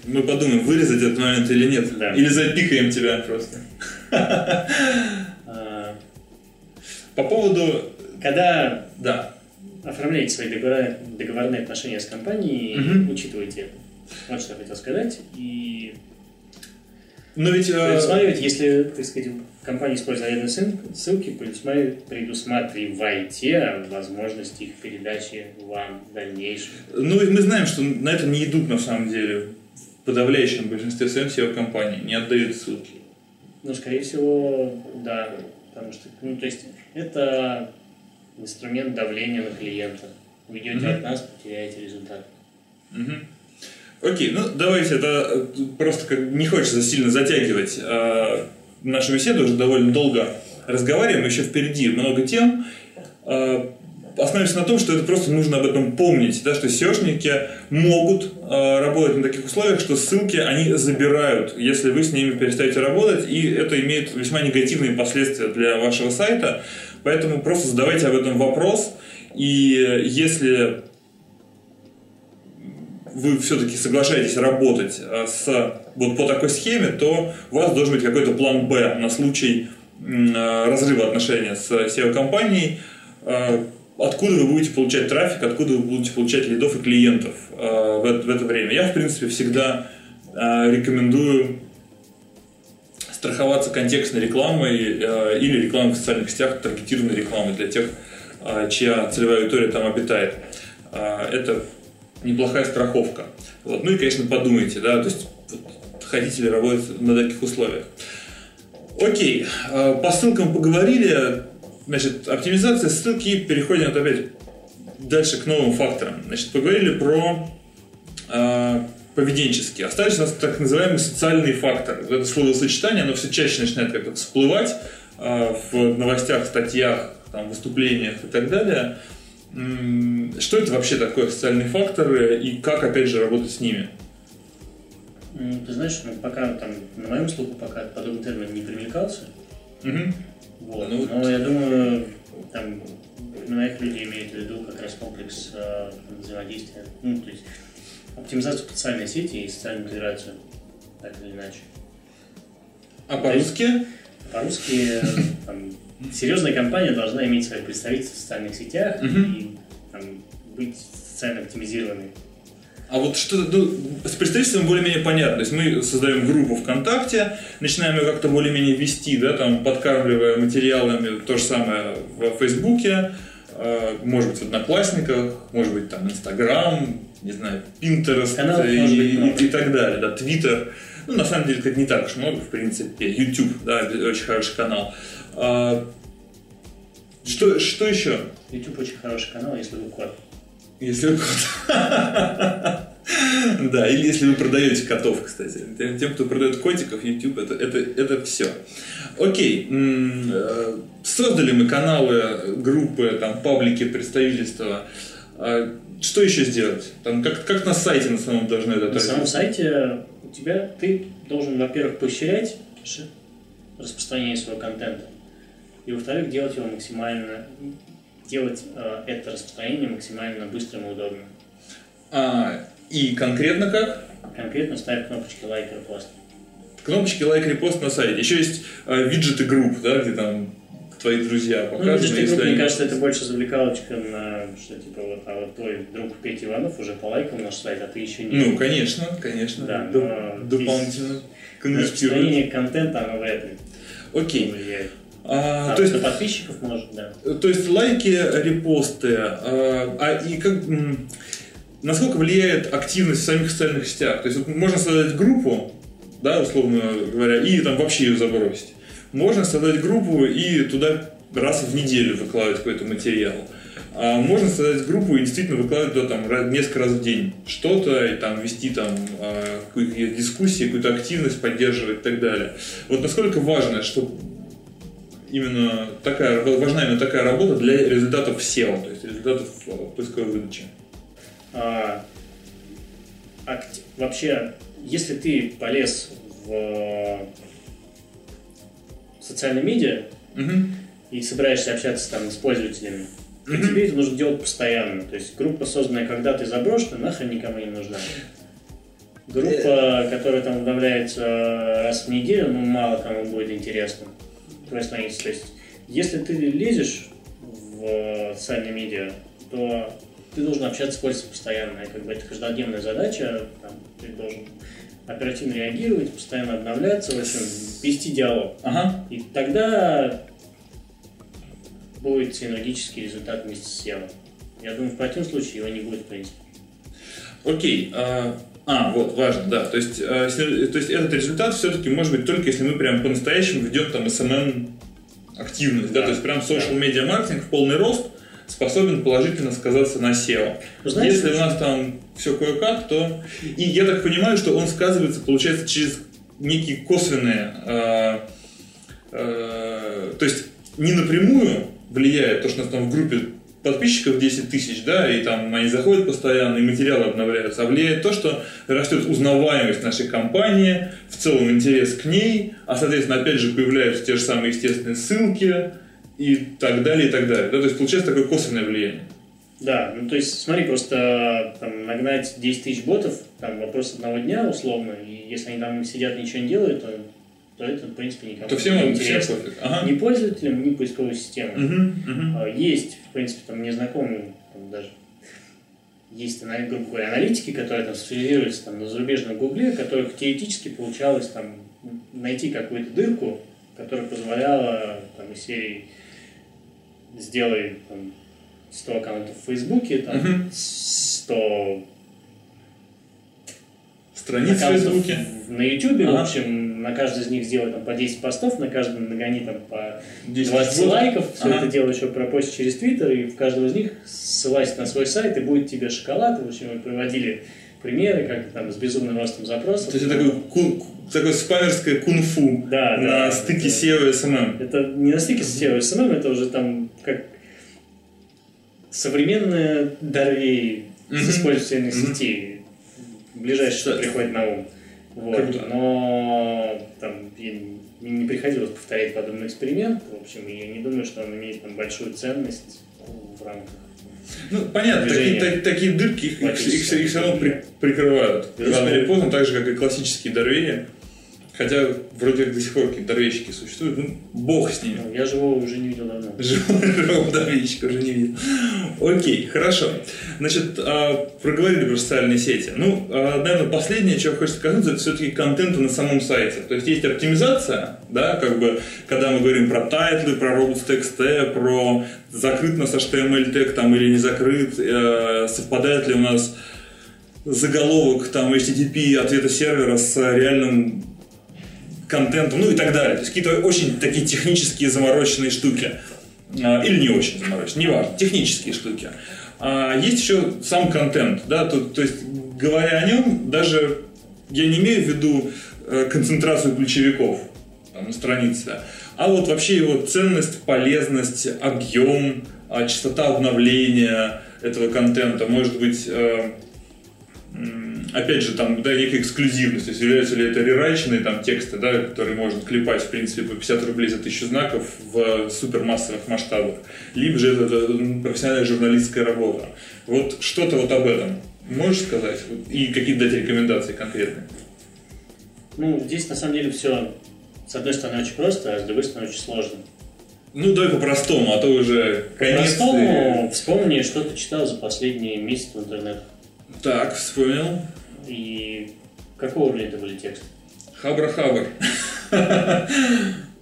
Мы подумаем, вырезать этот момент или нет. Да. Или запикаем тебя просто. А, По поводу... Когда Да. Оформляете свои договора- договорные отношения с компанией, Мгм. учитывайте. Вот что я хотел сказать. И Но ведь... э, предусматривайте, если, так сказать, компания использует арендные ссыл- ссылки, предусматривайте, возможность их передачи вам в дальнейшем. Ну, мы знаем, что на это не идут на самом деле в подавляющем большинстве своем SEO-компаний, не отдают ссылки. Ну, скорее всего, да. Потому что, ну, то есть, это инструмент давления на клиента. Уйдете Мгм. от нас, потеряете результат. Мгм. Окей, ну давайте это э, просто как не хочется сильно затягивать э, нашу беседу, уже довольно долго разговариваем, еще впереди много тем. Э, остановимся на том, что это просто нужно об этом помнить, да, что SEOшники могут э, работать на таких условиях, что ссылки они забирают, если вы с ними перестаете работать, и это имеет весьма негативные последствия для вашего сайта, поэтому просто задавайте об этом вопрос, и если вы все-таки соглашаетесь работать э, с, вот по такой схеме, то у вас должен быть какой-то план Б на случай э, разрыва отношений с SEO-компанией, э, откуда вы будете получать трафик, откуда вы будете получать лидов и клиентов в это время. Я, в принципе, всегда рекомендую страховаться контекстной рекламой или рекламой в социальных сетях, таргетированной рекламой для тех, чья целевая аудитория там обитает. Это неплохая страховка. Вот. Ну и, конечно, подумайте, да, то есть хотите ли работать на таких условиях. Окей, по ссылкам поговорили. Значит, оптимизация ссылки, переходим вот опять дальше к новым факторам. Значит, поговорили про э, поведенческие. Остались у нас так называемые социальные факторы. Это словосочетание, оно все чаще начинает как-то всплывать э, в новостях, статьях, там, выступлениях и так далее. Что это вообще такое социальные факторы и как, опять же, работать с ними? Ты знаешь, ну, пока там, на моем слуху пока подобный термин не примелькался. Угу. Вот. Ну, Но я думаю, там моих людей имеет в виду как раз комплекс э, взаимодействия. Ну, то есть оптимизацию социальной сети и социальную интеграцию, так или иначе. А по-русски? По-русски там, серьезная компания должна иметь свои представительства в социальных сетях и там, быть социально оптимизированной. А вот что ну, с представительством более-менее понятно. То есть мы создаем группу ВКонтакте, начинаем ее как-то более-менее вести, да, там, подкармливая материалами, то же самое в Фейсбуке, э, может быть, в Одноклассниках, может быть, там, Инстаграм, не знаю, Пинтерест и, и, и, и так далее, да, Твиттер. Ну, на самом деле, это не так уж много, в принципе. YouTube, да, очень хороший канал. А, что, что еще? YouTube очень хороший канал, если вы кот. Если вы кот. Да, или если вы продаете котов, кстати. Тем, кто продает котиков, YouTube это, это, это все. Окей. Э, создали мы каналы, группы, там, паблики, представительства. Что еще сделать? Там, как, как на сайте на самом должны это На самом сайте у тебя ты должен, во-первых, поощрять распространение своего контента. И во-вторых, делать его максимально, делать э, это распространение максимально быстрым и удобным. А, и конкретно как? Конкретно ставь кнопочки лайк, репост. Кнопочки лайк, репост на сайте. Еще есть э, виджеты групп, да, где там твои друзья показаны. Ну, мне кажется, это больше завлекалочка на что типа вот, а вот твой друг Петя Иванов уже полайкал наш сайт, а ты еще не. Ну, конечно, конечно. Да, но дополнительно конвертирует. Распространение контента, оно вряд ли Окей. влияет. А, а, то есть подписчиков может, да. То есть лайки, репосты, а, а и как насколько влияет активность в самих социальных сетях? То есть вот можно создать группу, да, условно говоря, и там вообще ее забросить. Можно создать группу и туда раз в неделю выкладывать какой-то материал. А можно создать группу и действительно выкладывать туда там несколько раз в день что-то, и там вести там а, какие-то дискуссии, какую-то активность поддерживать и так далее. Вот насколько важно, чтобы именно такая, важна именно такая работа для результатов SEO, то есть результатов э, поисковой выдачи? А, акти... Вообще, если ты полез в социальные медиа угу. и собираешься общаться там с пользователями, угу. тебе это нужно делать постоянно. То есть группа, созданная когда ты заброшена, нахрен никому не нужна. Группа, э. которая там обновляется раз в неделю, ну, мало кому будет интересно твоя страница. То есть, если ты лезешь в социальные медиа, то ты должен общаться с пользователем постоянно. И как бы это каждодневная задача, там, ты должен оперативно реагировать, постоянно обновляться, в общем, вести диалог. Ага. И тогда будет синергический результат вместе с SEO. Я думаю, в противном случае его не будет, в принципе. Окей. А, а, вот, важно, да. То есть, э, то есть этот результат все-таки может быть только если мы прям по-настоящему ведем там SMM активность, да, да, то есть прям social media маркетинг в полный рост способен положительно сказаться на SEO. Ну, знаешь, если у нас там все кое-как, то... И я так понимаю, что он сказывается, получается, через некие косвенные... Э, э, то есть не напрямую влияет то, что у нас там в группе подписчиков 10 тысяч, да, и там они заходят постоянно, и материалы обновляются, а влияет то, что растет узнаваемость нашей компании, в целом интерес к ней, а, соответственно, опять же, появляются те же самые естественные ссылки и так далее, и так далее. Да, то есть получается такое косвенное влияние. Да, ну то есть смотри, просто там, нагнать 10 тысяч ботов, там вопрос одного дня условно, и если они там сидят ничего не делают, то, то это в принципе никому то всем, не всем интересно. пофиг. Ага. Ни пользователям, ни поисковой системой. Мгм, мгм. А, Есть, в принципе, там незнакомые там, даже есть, грубо говоря, аналитики, которые там специализируются там, на зарубежном гугле, которых теоретически получалось там, найти какую-то дырку, которая позволяла там, из серии сделай там, 100 аккаунтов в Фейсбуке, там, Мгм. 100 Страниц в Фейсбуке. на YouTube, Ага. в общем, на каждый из них сделай там, по 10 постов, на каждом нагони там, по 10 20 ботов. лайков, все Ага. это дело еще пропостить через Твиттер, и в каждого из них ссылайся на свой сайт, и будет тебе шоколад. В общем, мы приводили примеры, как там с безумным ростом запросов. То есть это такое, ку- такое спамерское кунг-фу Да, на да, стыке SEO и SMM. Это не на стыке с SEO и SMM, это уже там как современная Дарвей Мгм. с использованием сети. Ближайшее, что Кстати. приходит на ум. Вот. Но там мне не приходилось повторять подобный эксперимент. В общем, я не думаю, что он имеет там большую ценность в рамках. Ну, понятно, такие, так- такие дырки их, их, их- их все равно при- прикрывают. Рано или поздно, так же, как и классические дорвеи. Хотя вроде до сих пор какие-то дорвейщики существуют. Ну, бог с ними. Я живого уже не видел давно. Живого дорвейщика уже не видел. Окей, хорошо. Значит, а, проговорили про социальные сети. Ну, а, наверное, последнее, чего хочется коснуться, это все-таки контента на самом сайте. То есть есть оптимизация, да, как бы, когда мы говорим про title ы, про robots.txt, про закрыт у нас HTML тег там или не закрыт, э, совпадает ли у нас заголовок там HTTP ответа сервера с реальным контентом, ну и так далее. То есть какие-то очень такие технические замороченные штуки. А, Или не очень замороченные, неважно, технические штуки. А есть еще сам контент, да, то, то есть говоря о нем, даже я не имею в виду э, концентрацию ключевиков на странице, а вот вообще его ценность, полезность, объем, а, частота обновления этого контента, может быть, э, опять же, там, да, некая эксклюзивность, то есть являются ли это рерайченные там тексты, да, которые можно клепать, в принципе, по 50 рублей за тысячу знаков в супермассовых масштабах, либо же это, это профессиональная журналистская работа. Вот что-то вот об этом можешь сказать? И какие-то дать рекомендации конкретные? Ну, здесь на самом деле все с одной стороны очень просто, а с другой стороны очень сложно. Ну, давай по-простому, а то уже конец. По-простому вспомни, что ты читал за последние месяцы в интернете. Так, вспомнил. И какого уровня это были тексты? Хабр-хабр.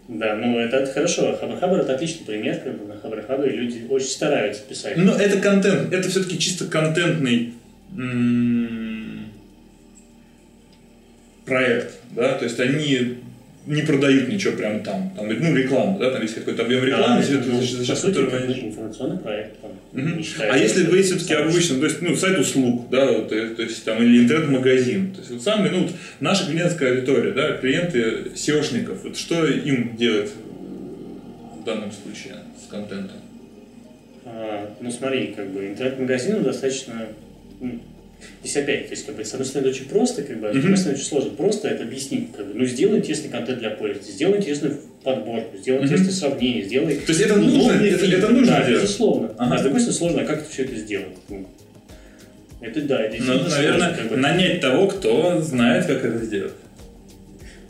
Да, ну это, хорошо. Хабр-хабр это отличный пример, как бы на Хабр-хабре люди очень стараются писать. Но это контент, это все-таки чисто контентный м, проект, да, то есть они не продают ничего прямо там, там, ну, рекламу, да, там есть какой-то объем рекламы, Да, ну, за- за счет которого это они- информационный проект. Там, считая А если вы все-таки обычно, то есть, ну, сайт услуг, да, вот, э, то есть там или интернет-магазин, то есть вот самый, ну, вот наша клиентская аудитория, да, клиенты SEOшников, вот что им делать в данном случае с контентом? А, ну смотри, как бы интернет-магазину достаточно... Здесь опять, то есть, как бы, с одной стороны, это очень просто, как бы, а с другой стороны, очень сложно. Просто это объяснить, как бы, ну, сделай интересный контент для пользователя, сделай интересную подборку, сделай интересное сравнение, сделай То есть это нужно, это, это нужно да, делать? безусловно. Ага. А с другой стороны, сложно, а как ты все это сделал? Ну, Это да, это Ну, наверное, сложно, как бы. нанять того, кто знает, как это сделать.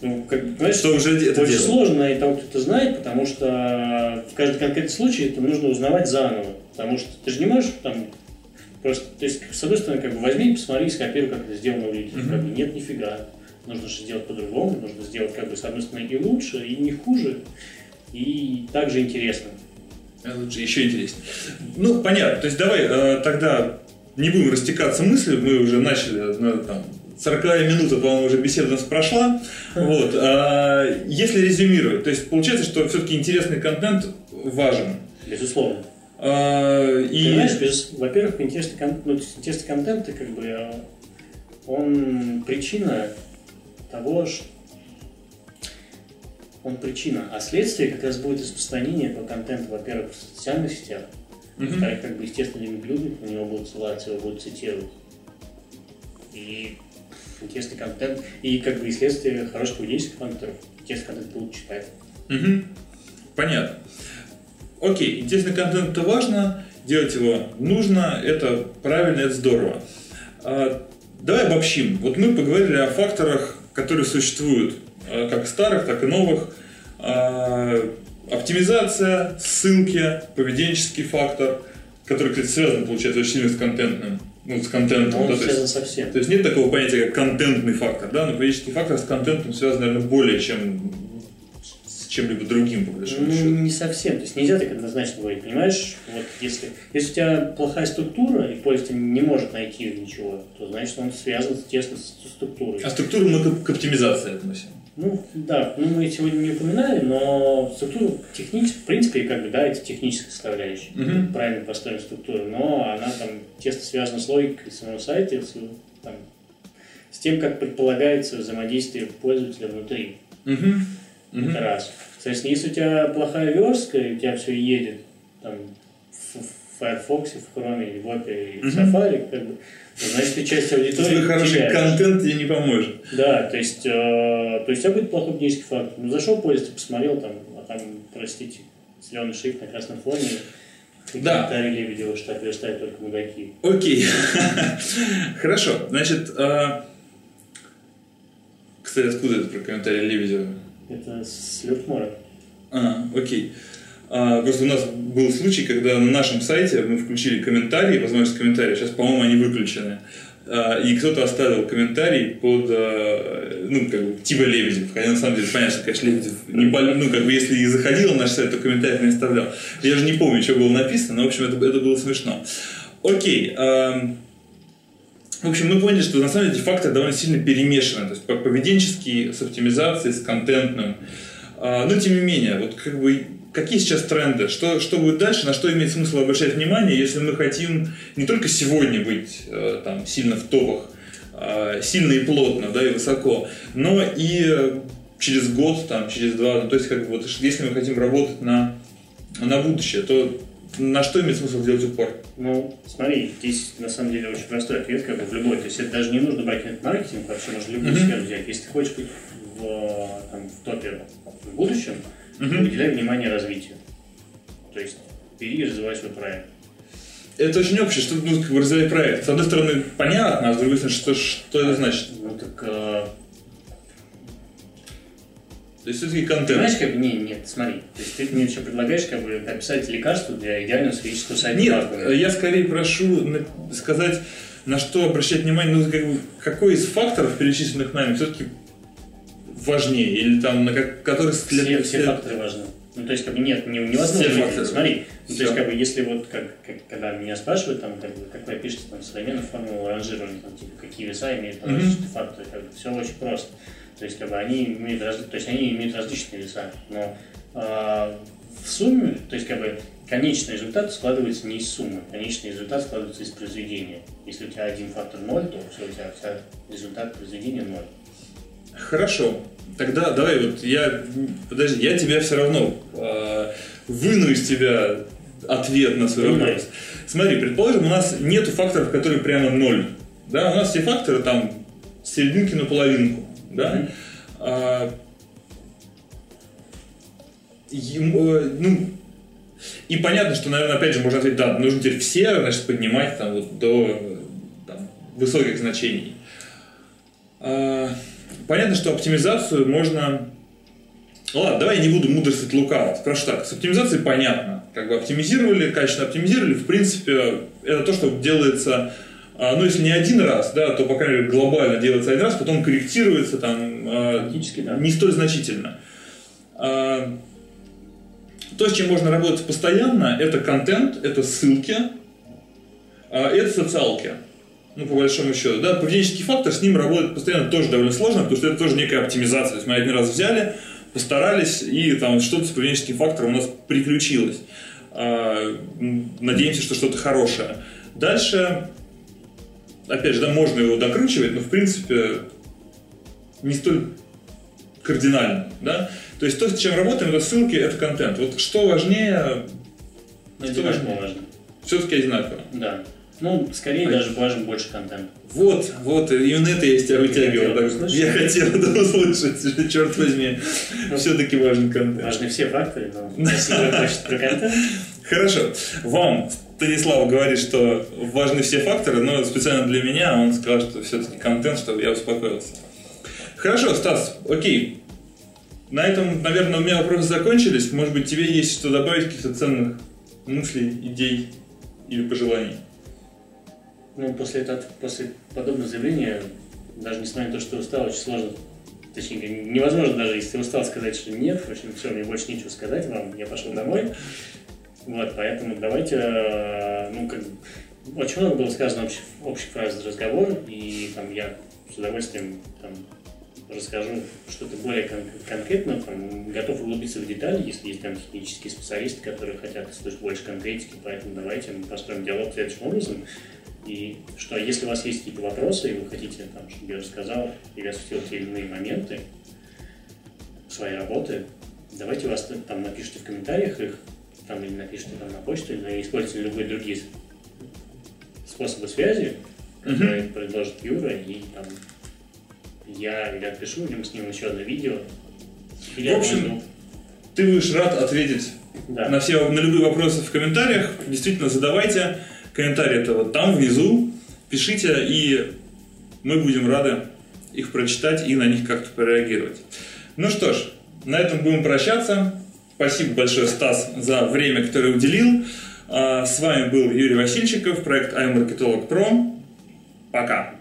Ну, как, понимаешь, Что уже это очень делает. сложно найти того, кто это знает, потому что в каждом конкретном случае это нужно узнавать заново. Потому что ты же не можешь там просто... То есть, с одной стороны, как бы возьми, посмотри, скопируй, как это сделано у людей. Мгм. Как бы нет нифига. Нужно же сделать по-другому, нужно сделать, как бы, с одной стороны, и лучше, и не хуже, и также интересно. А Лучше еще интереснее. Ну, понятно. То есть давай э, тогда не будем растекаться мыслью. Мы уже начали, ну, там, 40 минута, по-моему, уже беседа у нас прошла. Вот. а, если резюмировать, то есть получается, что все-таки интересный контент важен. Безусловно. А, и... Понимаешь, без, во-первых, интересный, кон... ну, интересный контент, как бы, а, он причина того, что он причина, а следствие как раз будет распространение этого контента, во-первых, в социальных сетях, mm-hmm. во-вторых, как бы, естественно, люди у него будут ссылаться, его будут цитировать. И интересный контент, и как бы и следствие хороших поведенческих факторов, интересный контент будут читать. Угу. Понятно. Окей, интересный контент это важно, делать его нужно, это правильно, это здорово. А, давай обобщим. Вот мы поговорили о факторах, которые существуют, а, как старых, так и новых. А, оптимизация, ссылки, поведенческий фактор, который, кстати, связан, получается, очень сильно с контентным. Ну, с контентом. Он да, связан то есть, совсем. То есть нет такого понятия, как контентный фактор, да, но поведенческий фактор с контентом связан, наверное, более чем чем-либо другим, по большому ну, счету. Не совсем. То есть нельзя так однозначно говорить, понимаешь? Вот если, если у тебя плохая структура, и пользователь не может найти ничего, то значит он связан тесно с структурой. А структуру мы к, к оптимизации относим. Ну, да, ну мы сегодня не упоминали, но структуру технически, в принципе, как бы, да, это техническая составляющая, угу. правильно построена структура, но она там тесно связана с логикой самого сайта, с, там, с тем, как предполагается взаимодействие пользователя внутри. Угу. Угу. Это раз. Соответственно, если у тебя плохая верстка, и у тебя все едет там, в Firefox, в Chrome, в Opera, в Safari, как бы, значит, ты часть аудитории Твой хороший теряешь. контент тебе не поможет. Да, то есть, э, то есть у тебя будет плохой гнейский фактор. Ну, зашел пользователь, посмотрел, там, а там, простите, зеленый шрифт на красном фоне, да. Комментарии Лебедева, что верстают только мудаки. Окей. Хорошо. Значит, э, кстати, откуда это про комментарии Лебедева? Это с Лёртмора. А, окей. А, просто у нас был случай, когда на нашем сайте мы включили комментарии, возможность комментария, сейчас, по-моему, они выключены. А, и кто-то оставил комментарий под, а, ну, как бы, типа Лебедев. Хотя, на самом деле, понятно, что, конечно, Лебедев не ну, как бы, если и заходил на наш сайт, то комментариев не оставлял. Я же не помню, что было написано, но, в общем, это, это было смешно. Окей. В общем, мы поняли, что на самом деле эти факторы довольно сильно перемешаны. То есть поведенческий с оптимизацией, с контентным. А, но тем не менее, вот как бы какие сейчас тренды, что, что будет дальше, на что имеет смысл обращать внимание, если мы хотим не только сегодня быть э, там, сильно в топах, а, сильно и плотно, да, и высоко, но и через год, там, через два, ну, то есть, как бы, вот, если мы хотим работать на, на будущее, то на что имеет смысл делать упор? Ну, смотри, здесь на самом деле очень простой ответ, как бы в любой. То есть это даже не нужно брать маркетинг, вообще можно любую mm-hmm. сферу взять. Если ты хочешь быть в, там, в топе в будущем, mm-hmm. уделяй внимание развитию. То есть бери и развивай свой проект. Это очень общее, что ну, как бы развивать проект. С одной стороны, понятно, а с другой стороны, что, что это значит? Ну так э, то есть все-таки контент. Понимаешь, как бы, не, нет, смотри. То есть ты мне еще предлагаешь как бы описать лекарство для идеального сферического сайта. Нет, я скорее прошу сказать, на что обращать внимание, ну, как бы, какой из факторов, перечисленных нами, все-таки важнее, или там на как, следует... Все, все факторы важны. Ну, то есть, как бы, нет, не, невозможно. Все факторы. Смотри, ну, то есть, как бы, если вот, как, как, когда меня спрашивают, там, как, бы, как вы опишете там современную формулу ранжирования, там, типа, какие веса имеют mm-hmm. факторы, как бы, все очень просто. То есть, как бы, они имеют, то есть, они имеют различные веса, но э, в сумме, то есть, как бы, конечный результат складывается не из суммы, конечный результат складывается из произведения. Если у тебя один фактор 0, то все, у тебя вся результат произведения 0. Хорошо. Тогда давай вот я, подожди, я тебя все равно э, выну из тебя ответ на свой Понимаю. вопрос. Смотри, предположим, у нас нет факторов, которые прямо ноль. Да, у нас все факторы там серединки на половинку да, а, ему, ну, и понятно, что, наверное, опять же, можно ответить, да, нужно теперь все, значит, поднимать там вот до там, высоких значений. А, понятно, что оптимизацию можно... Ну ладно, давай я не буду мудрствовать лукаво. Спрошу так, с оптимизацией понятно. Как бы оптимизировали, качественно оптимизировали, в принципе, это то, что делается ну, если не один раз, да, то, по крайней мере, глобально делается один раз, потом корректируется там а, да. не столь значительно. А, то, с чем можно работать постоянно, это контент, это ссылки, это социалки. Ну, по большому счету. Да, поведенческий фактор, с ним работать постоянно тоже довольно сложно, потому что это тоже некая оптимизация. То есть мы один раз взяли, постарались, и там что-то с поведенческим фактором у нас приключилось. А, надеемся, что что-то хорошее. Дальше, опять же, да, можно его докручивать, но в принципе не столь кардинально, да. То есть то, с чем работаем, это ссылки, это контент. Вот что важнее? Ну, что важнее? важно. Все-таки одинаково. Да. Ну, скорее а даже важен больше контента. Вот, вот, именно это я из тебя вытягивал. Я хотел это услышать, черт возьми. Все-таки важен контент. Важны все факторы, но если вы про контент... Хорошо. Вам Станислав говорит, что важны все факторы, но специально для меня он сказал, что все-таки контент, чтобы я успокоился. Хорошо, Стас, окей. На этом, наверное, у меня вопросы закончились. Может быть, тебе есть что добавить, каких-то ценных мыслей, идей или пожеланий? Ну, после, этого, после подобного заявления, даже несмотря на то, что устал, очень сложно, точнее, невозможно даже, если устал, сказать, что нет, в общем, все, мне больше нечего сказать вам, я пошел домой. Вот, поэтому давайте, э, ну, как очень много было сказано общих, общих фраз разговор, и там я с удовольствием там, расскажу что-то более кон- конкретно, там, готов углубиться в детали, если есть там технические специалисты, которые хотят слышать больше конкретики, поэтому давайте мы построим диалог следующим образом. И что если у вас есть какие-то вопросы, и вы хотите, там, чтобы я рассказал или осветил те или иные моменты своей работы, давайте вас там напишите в комментариях их, там, или напишите там на почту, или используйте любые другие способы связи, которые mm-hmm. предложит Юра, и там я или отпишу, или мы снимем еще одно видео. В общем, ты будешь рад ответить да. на все на любые вопросы в комментариях. Действительно, задавайте. Комментарии это вот там внизу. Пишите, и мы будем рады их прочитать и на них как-то пореагировать. Ну что ж, на этом будем прощаться. Спасибо большое, Стас, за время, которое уделил. А, с вами был Юрий Васильчиков, проект iMarketolog Pro. Пока!